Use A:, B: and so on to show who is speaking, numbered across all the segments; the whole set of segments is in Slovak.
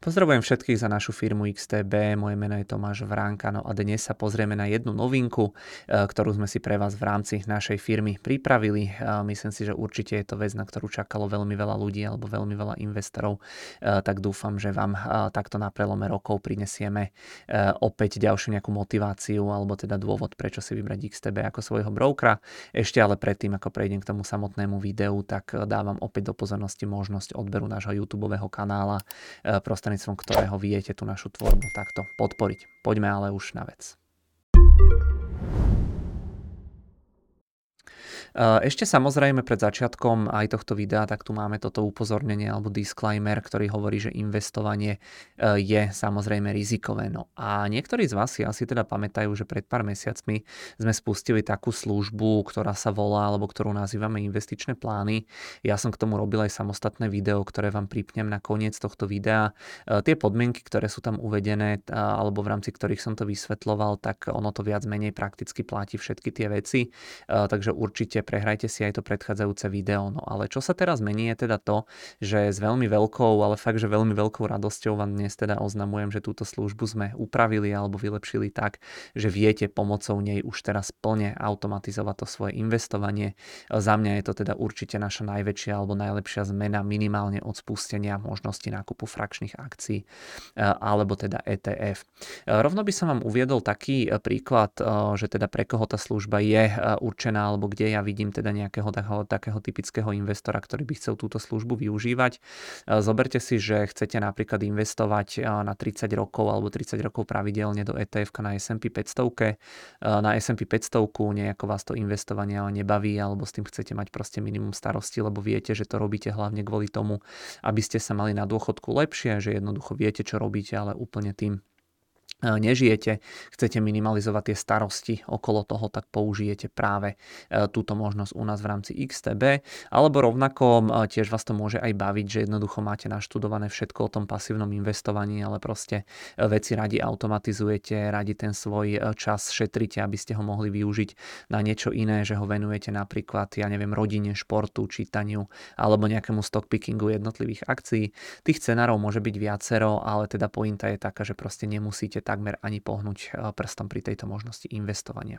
A: Pozdravujem všetkých za našu firmu XTB, moje meno je Tomáš Vránka, no a dnes sa pozrieme na jednu novinku, e, ktorú sme si pre vás v rámci našej firmy pripravili. E, myslím si, že určite je to vec, na ktorú čakalo veľmi veľa ľudí alebo veľmi veľa investorov, e, tak dúfam, že vám takto na prelome rokov prinesieme opäť ďalšiu nejakú motiváciu alebo teda dôvod, prečo si vybrať XTB ako svojho brokera. Ešte ale predtým, ako prejdem k tomu samotnému videu, tak dávam opäť do pozornosti možnosť odberu nášho YouTube kanála prostredníctvom ktorého viete tú našu tvorbu takto podporiť. Poďme ale už na vec. Ešte samozrejme pred začiatkom aj tohto videa, tak tu máme toto upozornenie alebo disclaimer, ktorý hovorí, že investovanie e, je samozrejme rizikové. No a niektorí z vás si asi teda pamätajú, že pred pár mesiacmi sme spustili takú službu, ktorá sa volá, alebo ktorú nazývame investičné plány. Ja som k tomu robil aj samostatné video, ktoré vám pripnem na koniec tohto videa. E, tie podmienky, ktoré sú tam uvedené, alebo v rámci ktorých som to vysvetloval, tak ono to viac menej prakticky platí všetky tie veci. Takže určite prehrajte si aj to predchádzajúce video. No ale čo sa teraz mení je teda to, že s veľmi veľkou, ale fakt, že veľmi veľkou radosťou vám dnes teda oznamujem, že túto službu sme upravili alebo vylepšili tak, že viete pomocou nej už teraz plne automatizovať to svoje investovanie. Za mňa je to teda určite naša najväčšia alebo najlepšia zmena minimálne od spustenia možnosti nákupu frakčných akcií e, alebo teda ETF. E, rovno by som vám uviedol taký e, príklad, že teda pre koho tá služba je určená alebo kde ja vidím teda nejakého takého, takého typického investora, ktorý by chcel túto službu využívať. E, zoberte si, že chcete napríklad investovať e, na 30 rokov alebo 30 rokov pravidelne do ETF na S&P 500. E, na S&P 500 nejako vás to investovanie ale nebaví alebo s tým chcete mať proste minimum starosti, lebo viete, že to robíte hlavne kvôli tomu, aby ste sa mali na dôchodku lepšie, že jednoducho viete, čo robíte, ale úplne tým nežijete, chcete minimalizovať tie starosti okolo toho, tak použijete práve e, túto možnosť u nás v rámci XTB, alebo rovnako e, tiež vás to môže aj baviť, že jednoducho máte naštudované všetko o tom pasívnom investovaní, ale proste veci radi automatizujete, radi ten svoj čas šetrite, aby ste ho mohli využiť na niečo iné, že ho venujete napríklad, ja neviem, rodine, športu, čítaniu alebo nejakému stockpickingu jednotlivých akcií. Tých scenárov môže byť viacero, ale teda pointa je taká, že proste nemusíte takmer ani pohnúť e, prstom pri tejto možnosti investovania.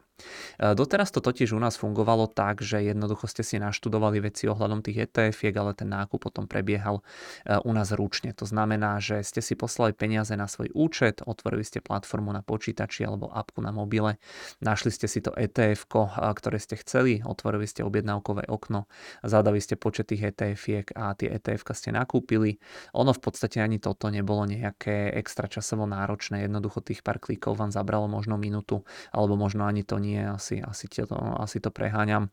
A: E, doteraz to totiž u nás fungovalo tak, že jednoducho ste si naštudovali veci ohľadom tých etf ale ten nákup potom prebiehal e, u nás ručne. To znamená, že ste si poslali peniaze na svoj účet, otvorili ste platformu na počítači alebo apku na mobile, našli ste si to etf ktoré ste chceli, otvorili ste objednávkové okno, zadali ste počet tých etf a tie etf ste nakúpili. Ono v podstate ani toto nebolo nejaké extra časovo náročné, jednoducho jednoducho tých pár klikov vám zabralo možno minútu, alebo možno ani to nie, asi, asi, to, asi to preháňam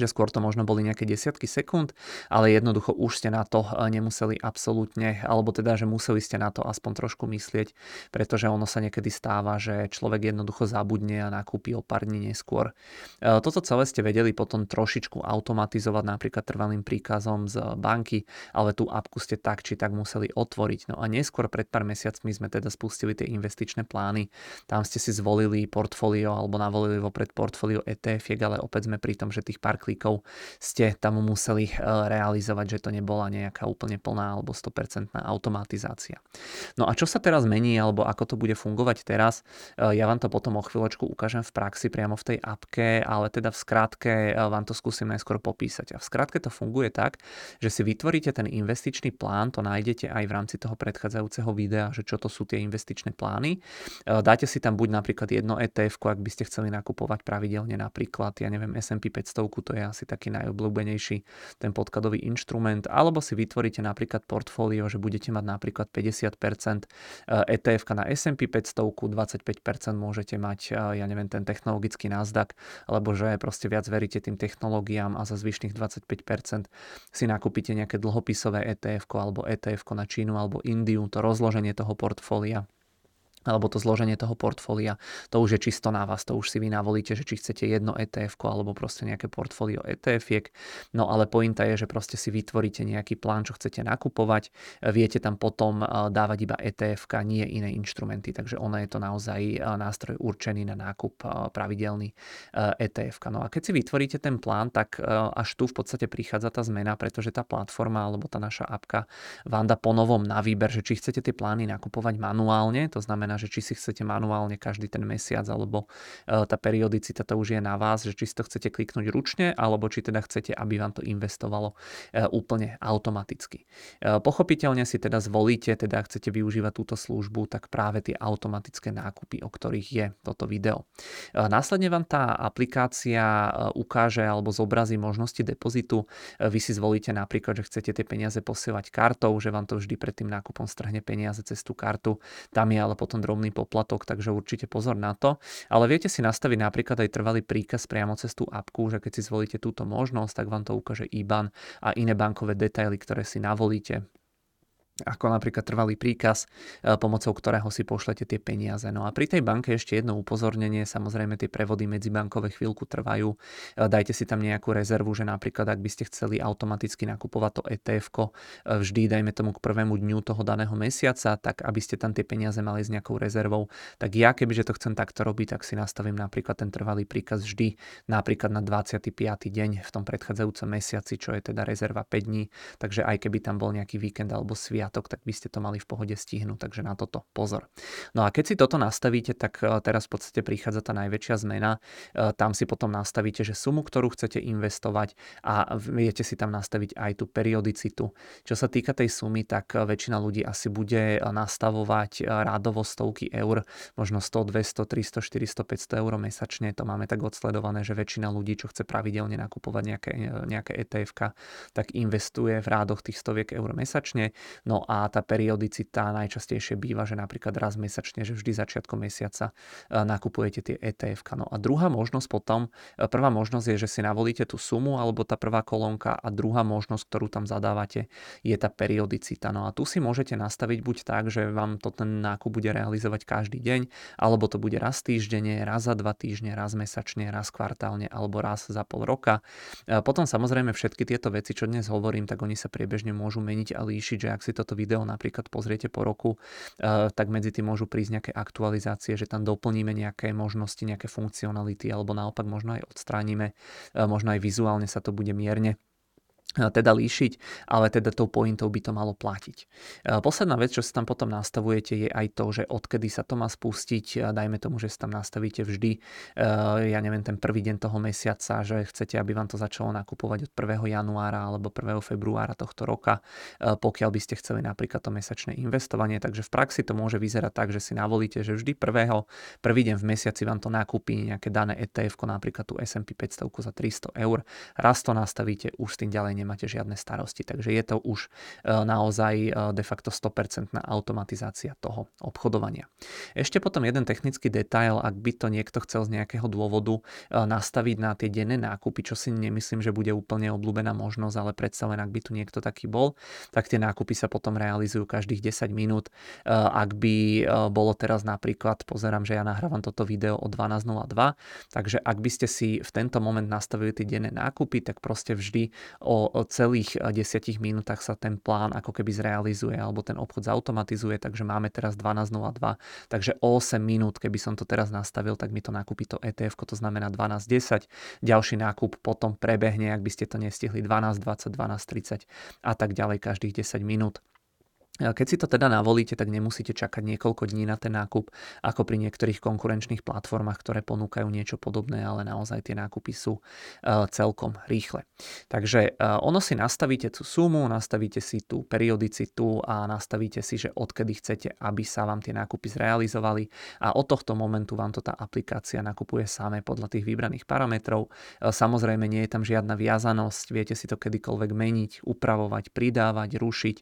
A: že skôr to možno boli nejaké desiatky sekúnd, ale jednoducho už ste na to eh, nemuseli absolútne, alebo teda, že museli ste na to aspoň trošku myslieť, pretože ono sa niekedy stáva, že človek jednoducho zabudne a nakúpi o pár dní neskôr. Eh, toto celé ste vedeli potom trošičku automatizovať napríklad trvalým príkazom z banky, ale tú apku ste tak či tak museli otvoriť. No a neskôr pred pár mesiacmi sme teda spustili tie investičné plány. Tam ste si zvolili portfólio alebo navolili vopred portfólio ETF, ale opäť sme pri tom, že tých pár klikov ste tam museli eh, realizovať, že to nebola nejaká úplne plná alebo 100% automatizácia. No a čo sa teraz mení alebo ako to bude fungovať teraz, eh, ja vám to potom o chvíľočku ukážem v praxi priamo v tej appke, ale teda v skratke eh, vám to skúsim najskôr popísať. A v skratke to funguje tak, že si vytvoríte ten investičný plán, to nájdete aj v rámci toho predchádzajúceho videa, že čo to sú tie investičné plány. Dáte si tam buď napríklad jedno ETF, ak by ste chceli nakupovať pravidelne napríklad, ja neviem, S&P 500, to je asi taký najobľúbenejší ten podkladový inštrument, alebo si vytvoríte napríklad portfólio, že budete mať napríklad 50% ETF na S&P 500, 25% môžete mať, eh, ja neviem, ten technologický Nasdaq, alebo že proste viac veríte tým technológiám a za zvyšných 25% si nakúpite nejaké dlhopisové ETF alebo ETF na Čínu alebo Indiu, to rozloženie toho portfólia alebo to zloženie toho portfólia, to už je čisto na vás, to už si vy navolíte, že či chcete jedno etf alebo proste nejaké portfólio ETF-iek. No ale pointa je, že proste si vytvoríte nejaký plán, čo chcete nakupovať, viete tam potom dávať iba etf nie iné inštrumenty, takže ona je to naozaj nástroj určený na nákup pravidelný etf No a keď si vytvoríte ten plán, tak až tu v podstate prichádza tá zmena, pretože tá platforma alebo tá naša apka vám dá ponovom na výber, že či chcete tie plány nakupovať manuálne, to znamená znamená, že či si chcete manuálne každý ten mesiac, alebo e, tá periodicita to už je na vás, že či si to chcete kliknúť ručne, alebo či teda chcete, aby vám to investovalo e, úplne automaticky. E, pochopiteľne si teda zvolíte, teda chcete využívať túto službu, tak práve tie automatické nákupy, o ktorých je toto video. Následne vám tá aplikácia ukáže alebo zobrazí možnosti depozitu. Vy si zvolíte napríklad, že chcete tie peniaze posielať kartou, že vám to vždy pred tým nákupom strhne peniaze cez tú kartu. Tam je ale potom drobný poplatok, takže určite pozor na to. Ale viete si nastaviť napríklad aj trvalý príkaz priamo cez tú apku, že keď si zvolíte túto možnosť, tak vám to ukáže IBAN a iné bankové detaily, ktoré si navolíte ako napríklad trvalý príkaz, e, pomocou ktorého si pošlete tie peniaze. No a pri tej banke ešte jedno upozornenie, samozrejme tie prevody medzibankové chvíľku trvajú. E, dajte si tam nejakú rezervu, že napríklad ak by ste chceli automaticky nakupovať to etf e, vždy dajme tomu k prvému dňu toho daného mesiaca, tak aby ste tam tie peniaze mali s nejakou rezervou. Tak ja kebyže to chcem takto robiť, tak si nastavím napríklad ten trvalý príkaz vždy napríklad na 25. deň v tom predchádzajúcom mesiaci, čo je teda rezerva 5 dní. Takže aj keby tam bol nejaký víkend alebo sviat sviatok, tak by ste to mali v pohode stihnúť, takže na toto pozor. No a keď si toto nastavíte, tak e, teraz v podstate prichádza tá najväčšia zmena. E, tam si potom nastavíte, že sumu, ktorú chcete investovať a viete si tam nastaviť aj tú periodicitu. Čo sa týka tej sumy, tak e, väčšina ľudí asi bude nastavovať rádovo stovky eur, možno 100, 200, 300, 400, 500 eur mesačne. To máme tak odsledované, že väčšina ľudí, čo chce pravidelne nakupovať nejaké, nejaké etf tak investuje v rádoch tých stoviek eur mesačne. No a tá periodicita najčastejšie býva, že napríklad raz mesačne, že vždy začiatkom mesiaca e, nakupujete tie etf No a druhá možnosť potom, e, prvá možnosť je, že si navolíte tú sumu alebo tá prvá kolónka a druhá možnosť, ktorú tam zadávate, je tá periodicita. No a tu si môžete nastaviť buď tak, že vám to ten nákup bude realizovať každý deň, alebo to bude raz týždenne, raz za dva týždne, raz mesačne, raz kvartálne alebo raz za pol roka. E, potom samozrejme všetky tieto veci, čo dnes hovorím, tak oni sa priebežne môžu meniť a líšiť, že ak si toto toto video napríklad pozriete po roku, eh, tak medzi tým môžu prísť nejaké aktualizácie, že tam doplníme nejaké možnosti, nejaké funkcionality alebo naopak možno aj odstránime, eh, možno aj vizuálne sa to bude mierne teda líšiť, ale teda tou pointou by to malo platiť. Posledná vec, čo si tam potom nastavujete, je aj to, že odkedy sa to má spustiť. Dajme tomu, že si tam nastavíte vždy, ja neviem, ten prvý deň toho mesiaca, že chcete, aby vám to začalo nakupovať od 1. januára alebo 1. februára tohto roka, pokiaľ by ste chceli napríklad to mesačné investovanie. Takže v praxi to môže vyzerať tak, že si navolíte, že vždy prvého, prvý deň v mesiaci vám to nakúpi nejaké dané ETF, napríklad tú S&P 500 za 300 eur. Raz to nastavíte, už s tým ďalej nemáte žiadne starosti. Takže je to už e, naozaj e, de facto 100% automatizácia toho obchodovania. Ešte potom jeden technický detail, ak by to niekto chcel z nejakého dôvodu e, nastaviť na tie denné nákupy, čo si nemyslím, že bude úplne obľúbená možnosť, ale predsa len ak by tu niekto taký bol, tak tie nákupy sa potom realizujú každých 10 minút. Ak by bolo teraz napríklad, pozerám, že ja nahrávam toto video o 12.02, takže ak by ste si v tento moment nastavili tie denné nákupy, tak proste vždy o celých 10 minútach sa ten plán ako keby zrealizuje alebo ten obchod zautomatizuje, takže máme teraz 12.02, takže o 8 minút, keby som to teraz nastavil, tak mi to nakúpi to ETF, to znamená 12.10, ďalší nákup potom prebehne, ak by ste to nestihli 12.20, 12.30 a tak ďalej každých 10 minút. Keď si to teda navolíte, tak nemusíte čakať niekoľko dní na ten nákup, ako pri niektorých konkurenčných platformách, ktoré ponúkajú niečo podobné, ale naozaj tie nákupy sú e, celkom rýchle. Takže e, ono si nastavíte tú sumu, nastavíte si tú periodicitu a nastavíte si, že odkedy chcete, aby sa vám tie nákupy zrealizovali a od tohto momentu vám to tá aplikácia nakupuje samé podľa tých vybraných parametrov. E, samozrejme nie je tam žiadna viazanosť, viete si to kedykoľvek meniť, upravovať, pridávať, rušiť,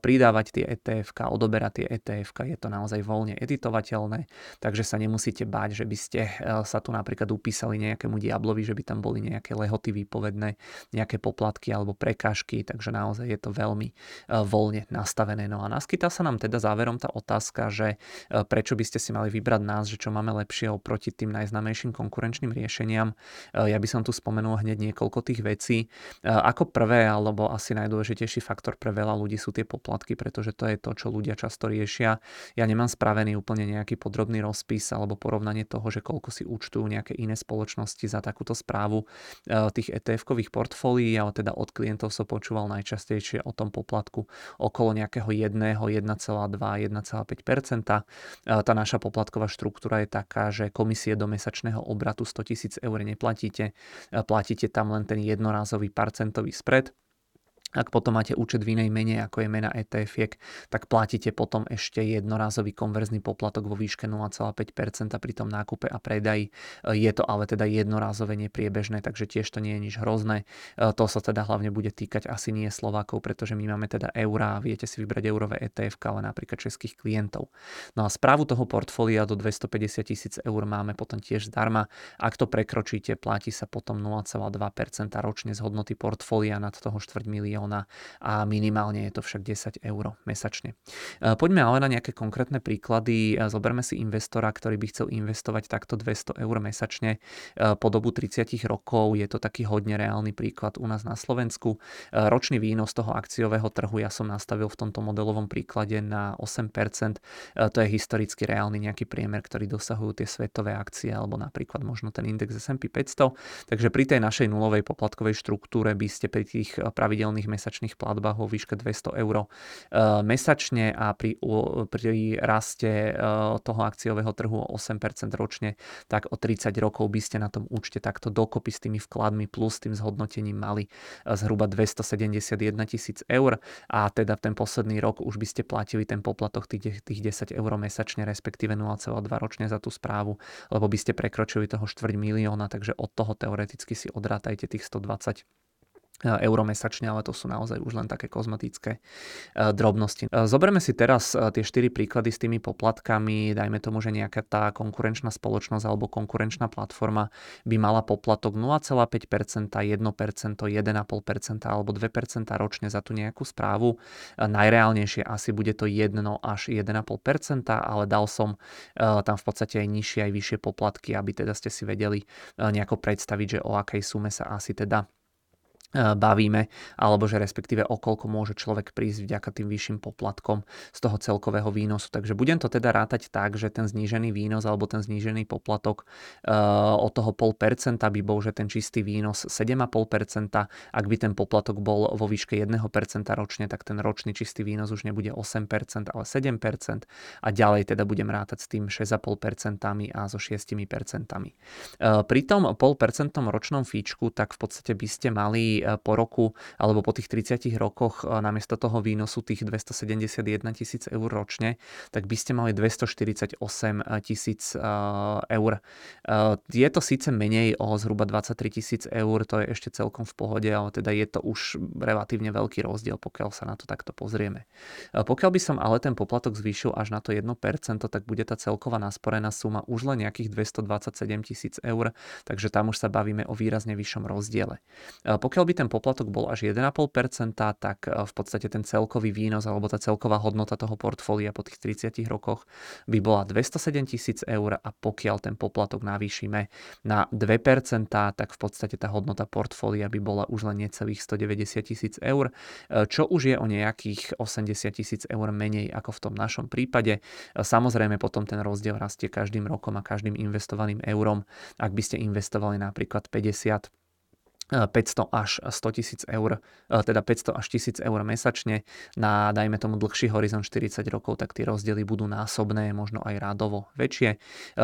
A: pridávať tie ETF, odoberať tie ETF, je to naozaj voľne editovateľné, takže sa nemusíte báť, že by ste sa tu napríklad upísali nejakému diablovi, že by tam boli nejaké lehoty výpovedné, nejaké poplatky alebo prekážky, takže naozaj je to veľmi voľne nastavené. No a naskytá sa nám teda záverom tá otázka, že prečo by ste si mali vybrať nás, že čo máme lepšie oproti tým najznamejším konkurenčným riešeniam. Ja by som tu spomenul hneď niekoľko tých vecí. Ako prvé, alebo asi najdôležitejší faktor pre veľa ľudí sú tie poplatky, pretože to je to, čo ľudia často riešia. Ja nemám spravený úplne nejaký podrobný rozpis alebo porovnanie toho, že koľko si účtujú nejaké iné spoločnosti za takúto správu tých ETF-kových portfólií, ale teda od klientov som počúval najčastejšie o tom poplatku okolo nejakého 1, 1,2, 1,5%. Tá naša poplatková štruktúra je taká, že komisie do mesačného obratu 100 tisíc eur neplatíte, platíte tam len ten jednorázový parcentový spread ak potom máte účet v inej mene, ako je mena etf tak platíte potom ešte jednorázový konverzný poplatok vo výške 0,5% pri tom nákupe a predaji. Je to ale teda jednorázové nepriebežné, takže tiež to nie je nič hrozné. E, to sa teda hlavne bude týkať asi nie Slovákov, pretože my máme teda eurá viete si vybrať eurové ETF, ale napríklad českých klientov. No a správu toho portfólia do 250 tisíc eur máme potom tiež zdarma. Ak to prekročíte, platí sa potom 0,2% ročne z hodnoty portfólia nad toho 4 milióna milióna a minimálne je to však 10 eur mesačne. E, poďme ale na nejaké konkrétne príklady. E, zoberme si investora, ktorý by chcel investovať takto 200 eur mesačne e, po dobu 30 rokov. Je to taký hodne reálny príklad u nás na Slovensku. Ročný výnos toho akciového trhu ja som nastavil v tomto modelovom príklade na 8%. To je historicky reálny nejaký priemer, ktorý dosahujú tie svetové akcie alebo napríklad možno ten index S&P 500. Takže pri tej našej nulovej poplatkovej štruktúre by ste pri tých pravidelných mesačných platbách vo výške 200 eur eh, mesačne a pri, pri raste eh, toho akciového trhu o 8% ročne, tak o 30 rokov by ste na tom účte takto dokopy s tými vkladmi plus tým zhodnotením mali eh, zhruba 271 tisíc eur a teda ten posledný rok už by ste platili ten poplatok tých, tých 10 eur mesačne, respektíve 0,2 ročne za tú správu, lebo by ste prekročili toho 4 milióna, takže od toho teoreticky si odrátajte tých 120 eur mesačne, ale to sú naozaj už len také kozmetické drobnosti. Zoberme si teraz tie 4 príklady s tými poplatkami, dajme tomu, že nejaká tá konkurenčná spoločnosť alebo konkurenčná platforma by mala poplatok 0,5%, 1%, 1,5% alebo 2% ročne za tú nejakú správu. Najreálnejšie asi bude to 1 až 1,5%, ale dal som tam v podstate aj nižšie aj vyššie poplatky, aby teda ste si vedeli nejako predstaviť, že o akej sume sa asi teda E, bavíme, alebo že respektíve okolko môže človek prísť vďaka tým vyšším poplatkom z toho celkového výnosu. Takže budem to teda rátať tak, že ten znížený výnos alebo ten znížený poplatok uh, od toho 0,5% by bol, že ten čistý výnos 7,5%, ak by ten poplatok bol vo výške 1% ročne, tak ten ročný čistý výnos už nebude 8%, ale 7% a ďalej teda budem rátať s tým 6,5% a so 6%. Uh, pri tom 0,5% ročnom fíčku, tak v podstate by ste mali E, po roku alebo po tých 30 rokoch namiesto toho výnosu tých 271 tisíc eur ročne, tak by ste mali 248 tisíc eur. Je to síce menej o zhruba 23 tisíc eur, to je ešte celkom v pohode, ale teda je to už relatívne veľký rozdiel, pokiaľ sa na to takto pozrieme. Pokiaľ by som ale ten poplatok zvýšil až na to 1%, tak bude tá celková nasporená suma už len nejakých 227 tisíc eur, takže tam už sa bavíme o výrazne vyššom rozdiele. Pokiaľ by ten poplatok bol až 1,5%, tak e, v podstate ten celkový výnos alebo tá celková hodnota toho portfólia po tých 30 rokoch by bola 207 tisíc eur a pokiaľ ten poplatok navýšime na 2%, tak v podstate tá hodnota portfólia by bola už len necelých 190 tisíc eur, e, čo už je o nejakých 80 tisíc eur menej ako v tom našom prípade. E, samozrejme potom ten rozdiel rastie každým rokom a každým investovaným eurom. Ak by ste investovali napríklad 50 500 až 100 tisíc eur, e, teda 500 až 1000 eur mesačne na, dajme tomu, dlhší horizont 40 rokov, tak tie rozdiely budú násobné, možno aj rádovo väčšie. E,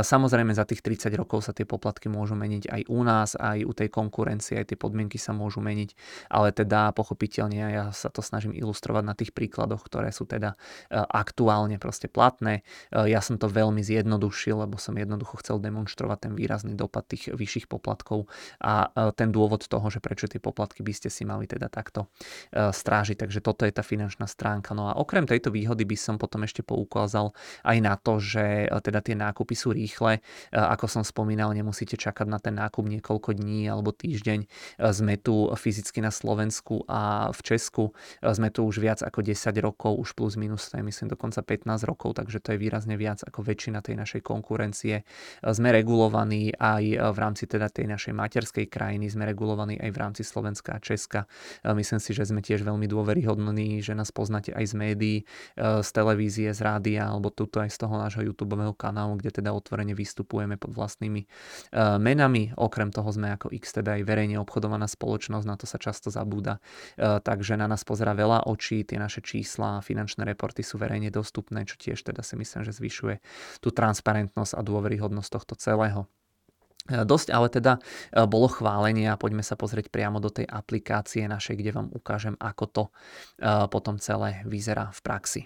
A: samozrejme za tých 30 rokov sa tie poplatky môžu meniť aj u nás, aj u tej konkurencie, aj tie podmienky sa môžu meniť, ale teda pochopiteľne ja sa to snažím ilustrovať na tých príkladoch, ktoré sú teda e, aktuálne proste platné. Ja som to veľmi zjednodušil, lebo som jednoducho chcel demonstrovať ten výrazný dopad tých vyšších poplatkov a ten dôvod toho, že prečo tie poplatky by ste si mali teda takto strážiť. Takže toto je tá finančná stránka. No a okrem tejto výhody by som potom ešte poukázal aj na to, že teda tie nákupy sú rýchle. Ako som spomínal, nemusíte čakať na ten nákup niekoľko dní alebo týždeň. Sme tu fyzicky na Slovensku a v Česku. Sme tu už viac ako 10 rokov, už plus minus, myslím dokonca 15 rokov, takže to je výrazne viac ako väčšina tej našej konkurencie. Sme regulovaní aj v rámci teda tej našej materskej krajiny, sme regulovaní aj v rámci Slovenska a Česka. Myslím si, že sme tiež veľmi dôveryhodní, že nás poznáte aj z médií, z televízie, z rádia alebo tuto aj z toho nášho YouTube kanálu, kde teda otvorene vystupujeme pod vlastnými menami. Okrem toho sme ako XTB aj verejne obchodovaná spoločnosť, na to sa často zabúda. Takže na nás pozera veľa očí, tie naše čísla, finančné reporty sú verejne dostupné, čo tiež teda si myslím, že zvyšuje tú transparentnosť a dôveryhodnosť tohto celého. E, dosť ale teda e, bolo a poďme sa pozrieť priamo do tej aplikácie našej, kde vám ukážem, ako to e, potom celé vyzerá v praxi.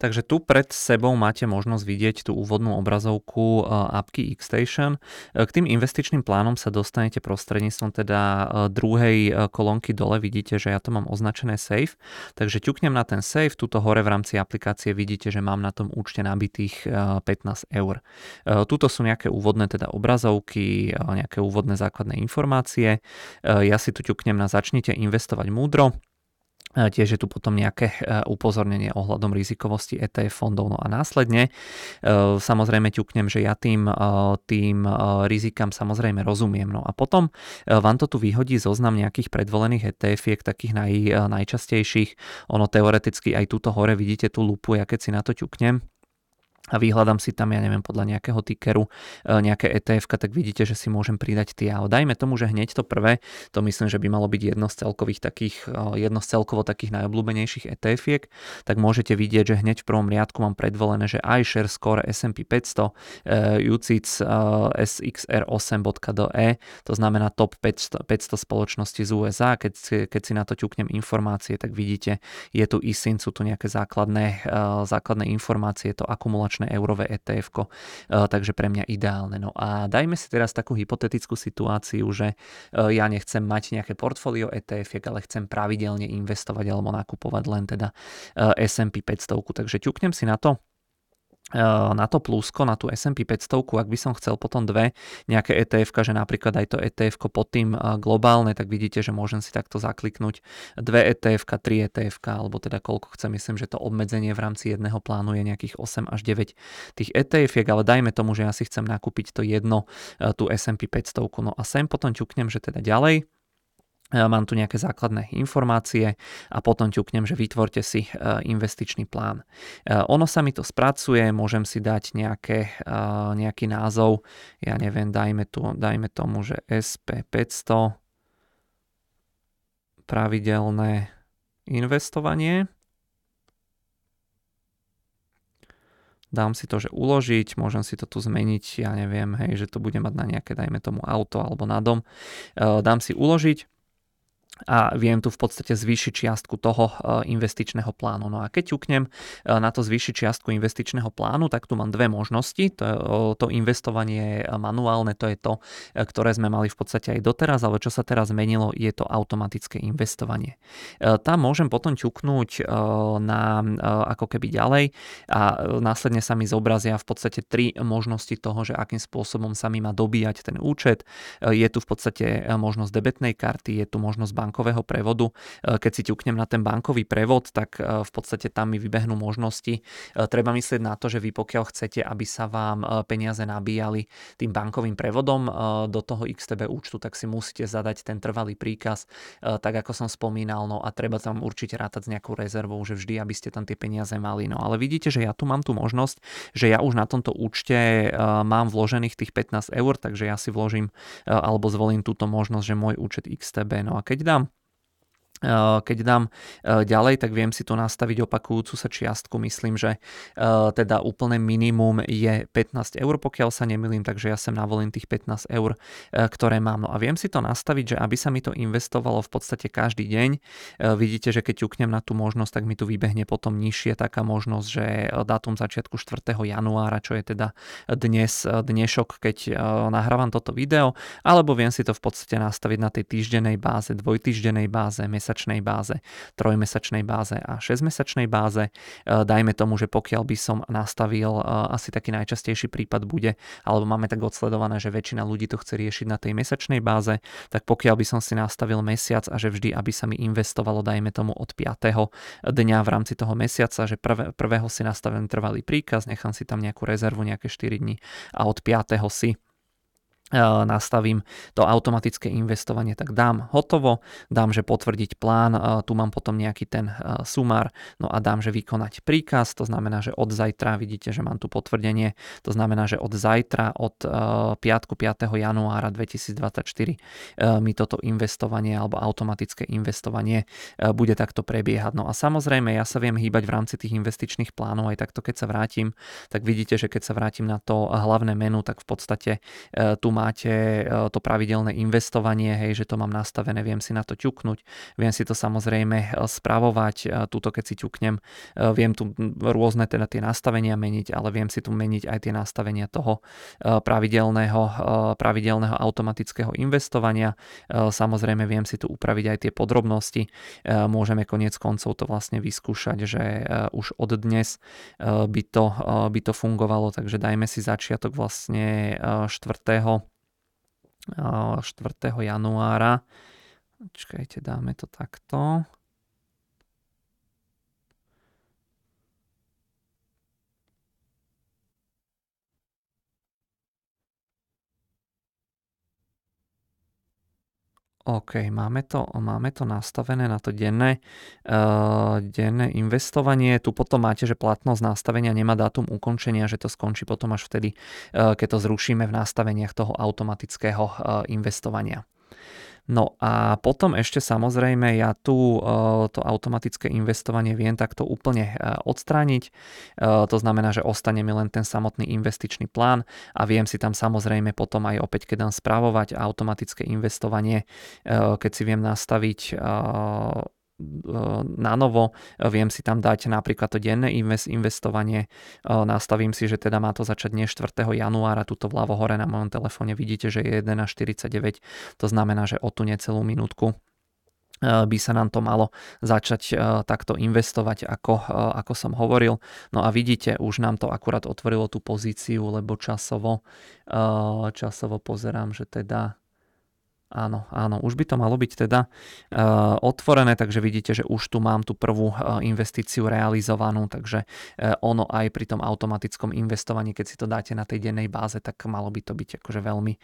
A: Takže tu pred sebou máte možnosť vidieť tú úvodnú obrazovku eh, apky Xstation. Eh, k tým investičným plánom sa dostanete prostredníctvom teda eh, druhej kolónky dole. Vidíte, že ja to mám označené Safe. Takže ťuknem na ten Safe. Tuto hore v rámci aplikácie vidíte, že mám na tom účte nabitých 15 eur. Tuto sú nejaké úvodné teda obrazovky, nejaké úvodné základné informácie. Ja si tu ťuknem na začnite investovať múdro Tiež je tu potom nejaké e, upozornenie ohľadom rizikovosti ETF fondov. No a následne e, samozrejme ťuknem, že ja tým, e, tým rizikám samozrejme rozumiem. No a potom vám to tu vyhodí zoznam nejakých predvolených ETF, takých naj, najčastejších. Ono teoreticky aj túto hore vidíte tú lupu, ja keď si na to ťuknem, a vyhľadám si tam, ja neviem, podľa nejakého tickeru e, nejaké ETF, tak vidíte, že si môžem pridať tie. Ale dajme tomu, že hneď to prvé, to myslím, že by malo byť jedno z celkových takých, e, jedno z celkovo takých najobľúbenejších etf tak môžete vidieť, že hneď v prvom riadku mám predvolené, že iShare Score S&P 500, UCITS SXR8.de, to znamená top 500, 500 spoločností z USA. Keď, keď si na to ťuknem informácie, tak vidíte, je tu ISIN, sú tu nejaké základné, e, základné informácie, to akumulačné mesačné eurové etf e, takže pre mňa ideálne. No a dajme si teraz takú hypotetickú situáciu, že e, ja nechcem mať nejaké portfólio etf ale chcem pravidelne investovať alebo nakupovať len teda e, S&P 500, takže ťuknem si na to Eh, na to plusko, na tú S&P 500, ak by som chcel potom dve nejaké ETF, že napríklad aj to ETF pod tým globálne, tak vidíte, že môžem si takto zakliknúť dve ETF, tri ETF, alebo teda koľko chcem, myslím, že to obmedzenie v rámci jedného plánu je nejakých 8 až 9 tých ETF, ale dajme tomu, že ja si chcem nakúpiť to jedno, tú S&P 500, no a sem potom ťuknem, že teda ďalej, Mám tu nejaké základné informácie a potom ťuknem, že vytvorte si e, investičný plán. E, ono sa mi to spracuje, môžem si dať nejaké, e, nejaký názov, ja neviem, dajme, tu, dajme tomu, že SP500 pravidelné investovanie. dám si to, že uložiť, môžem si to tu zmeniť, ja neviem, hej, že to bude mať na nejaké, dajme tomu auto alebo na dom. Dám si uložiť a viem tu v podstate zvýšiť čiastku toho e, investičného plánu. No a keď ťuknem e, na to zvýšiť čiastku investičného plánu, tak tu mám dve možnosti. To, to investovanie manuálne, to je to, e, ktoré sme mali v podstate aj doteraz, ale čo sa teraz zmenilo, je to automatické investovanie. Tam môžem potom ťuknúť na ako keby ďalej a následne sa mi zobrazia v podstate tri možnosti toho, že akým spôsobom sa mi má dobíjať ten účet. Je tu v podstate možnosť debetnej karty, je tu možnosť bank bankového prevodu. E, keď si ťuknem na ten bankový prevod, tak e, v podstate tam mi vybehnú možnosti. E, treba myslieť na to, že vy pokiaľ chcete, aby sa vám peniaze nabíjali tým bankovým prevodom do toho XTB účtu, tak si musíte zadať ten trvalý príkaz, tak ako som spomínal, no a treba tam určite rátať s nejakou rezervou, že vždy, aby ste tam tie peniaze mali. No ale vidíte, že ja tu mám tú možnosť, že ja už na tomto účte mám vložených tých 15 eur, takže ja si vložím alebo zvolím túto možnosť, že môj účet XTB. No a keď dám keď dám ďalej, tak viem si tu nastaviť opakujúcu sa čiastku. Myslím, že teda úplné minimum je 15 eur, pokiaľ sa nemilím, takže ja sem navolím tých 15 eur, ktoré mám. No a viem si to nastaviť, že aby sa mi to investovalo v podstate každý deň. Vidíte, že keď ťuknem na tú možnosť, tak mi tu vybehne potom nižšie taká možnosť, že dátum začiatku 4. januára, čo je teda dnes, dnešok, keď nahrávam toto video, alebo viem si to v podstate nastaviť na tej týždennej báze, dvojtýždennej báze, mesačnej báze, trojmesačnej báze a 6-mesačnej báze. E, dajme tomu, že pokiaľ by som nastavil, e, asi taký najčastejší prípad bude, alebo máme tak odsledované, že väčšina ľudí to chce riešiť na tej mesačnej báze, tak pokiaľ by som si nastavil mesiac a že vždy, aby sa mi investovalo, dajme tomu od 5. dňa v rámci toho mesiaca, že prvé, prvého si nastavím trvalý príkaz, nechám si tam nejakú rezervu, nejaké 4 dní a od 5. si nastavím to automatické investovanie, tak dám hotovo, dám, že potvrdiť plán, tu mám potom nejaký ten sumár, no a dám, že vykonať príkaz, to znamená, že od zajtra, vidíte, že mám tu potvrdenie, to znamená, že od zajtra, od piatku 5. januára 2024 mi toto investovanie alebo automatické investovanie bude takto prebiehať. No a samozrejme, ja sa viem hýbať v rámci tých investičných plánov, aj takto keď sa vrátim, tak vidíte, že keď sa vrátim na to hlavné menu, tak v podstate tu máte e, to pravidelné investovanie, hej, že to mám nastavené, viem si na to ťuknúť, viem si to samozrejme e, spravovať, e, túto keď si ťuknem, viem tu rôzne teda tie nastavenia meniť, ale viem si tu meniť aj tie nastavenia toho pravidelného, pravidelného automatického investovania. Samozrejme viem si tu upraviť aj tie podrobnosti, môžeme konec koncov to vlastne vyskúšať, že už od dnes by to, by to fungovalo, takže dajme si začiatok vlastne 4. 4. januára. Čakajte, dáme to takto. OK, máme to, máme to nastavené na to denné, uh, denné investovanie. Tu potom máte, že platnosť nastavenia nemá dátum ukončenia, že to skončí potom až vtedy, uh, keď to zrušíme v nastaveniach toho automatického uh, investovania. No a potom ešte samozrejme ja tu e, to automatické investovanie viem takto úplne e, odstrániť. E, to znamená, že ostane mi len ten samotný investičný plán a viem si tam samozrejme potom aj opäť, keď dám správovať automatické investovanie, keď si viem nastaviť na novo, viem si tam dať napríklad to denné investovanie, nastavím si, že teda má to začať dnes 4. januára, tuto vľavo hore na mojom telefóne vidíte, že je 1.49, to znamená, že o tú necelú minútku by sa nám to malo začať takto investovať, ako, ako som hovoril. No a vidíte, už nám to akurát otvorilo tú pozíciu, lebo časovo, časovo pozerám, že teda Áno, áno, už by to malo byť teda uh, otvorené, takže vidíte, že už tu mám tú prvú uh, investíciu realizovanú, takže uh, ono aj pri tom automatickom investovaní, keď si to dáte na tej dennej báze, tak malo by to byť akože veľmi,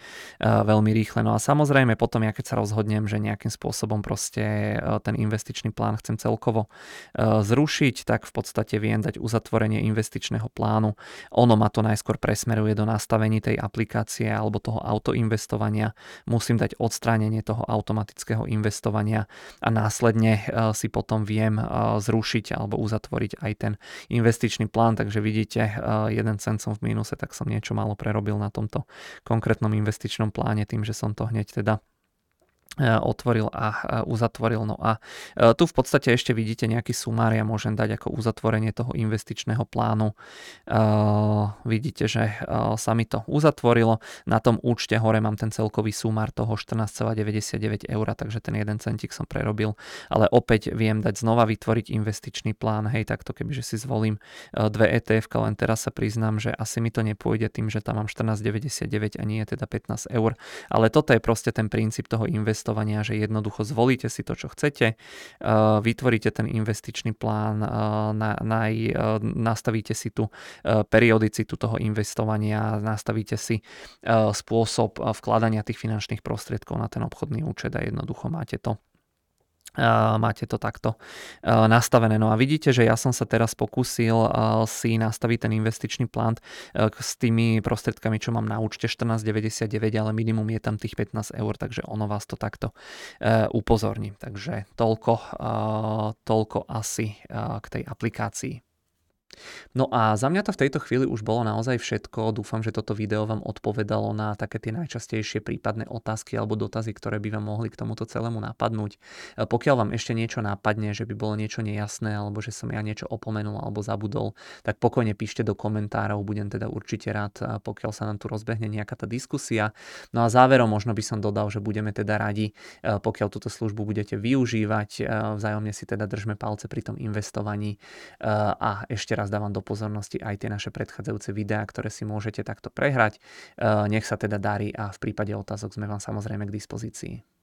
A: veľmi rýchle. No a samozrejme potom, ja keď sa rozhodnem, že nejakým spôsobom proste ten investičný plán chcem celkovo zrušiť, tak v podstate viem dať uzatvorenie investičného plánu. Ono ma to najskôr presmeruje do nastavení tej aplikácie alebo toho autoinvestovania. Musím dať od odstránenie toho automatického investovania a následne e, si potom viem e, zrušiť alebo uzatvoriť aj ten investičný plán, takže vidíte, 1 e, cent som v mínuse, tak som niečo málo prerobil na tomto konkrétnom investičnom pláne tým, že som to hneď teda otvoril a uzatvoril. No a e, tu v podstate ešte vidíte nejaký sumár, ja môžem dať ako uzatvorenie toho investičného plánu. E, vidíte, že sa mi to uzatvorilo. Na tom účte hore mám ten celkový sumár toho 14,99 eur, takže ten jeden centík som prerobil. Ale opäť viem dať znova vytvoriť investičný plán, hej, takto kebyže si zvolím dve ETF, len teraz sa priznám, že asi mi to nepôjde tým, že tam mám 14,99 a nie teda 15 eur. Ale toto je proste ten princíp toho investovania investovania, že jednoducho zvolíte si to, čo chcete, eh, vytvoríte ten investičný plán, eh, na, na, eh, nastavíte si tú periodicitu toho investovania, nastavíte si spôsob vkladania tých finančných prostriedkov na ten obchodný účet a jednoducho máte to máte to takto nastavené. No a vidíte, že ja som sa teraz pokúsil si nastaviť ten investičný plán s tými prostriedkami, čo mám na účte 14,99, ale minimum je tam tých 15 eur, takže ono vás to takto upozorní. Takže toľko, toľko asi k tej aplikácii. No a za mňa to v tejto chvíli už bolo naozaj všetko. Dúfam, že toto video vám odpovedalo na také tie najčastejšie prípadné otázky alebo dotazy, ktoré by vám mohli k tomuto celému napadnúť. E, pokiaľ vám ešte niečo napadne, že by bolo niečo nejasné alebo že som ja niečo opomenul alebo zabudol, tak pokojne píšte do komentárov, budem teda určite rád, e, pokiaľ sa nám tu rozbehne nejaká tá diskusia. No a záverom možno by som dodal, že budeme teda radi, e, pokiaľ túto službu budete využívať, vzájomne si teda držme palce pri tom investovaní a ešte raz dávam do pozornosti aj tie naše predchádzajúce videá, ktoré si môžete takto prehrať. Eh, nech sa teda darí a v prípade otázok sme vám samozrejme k dispozícii.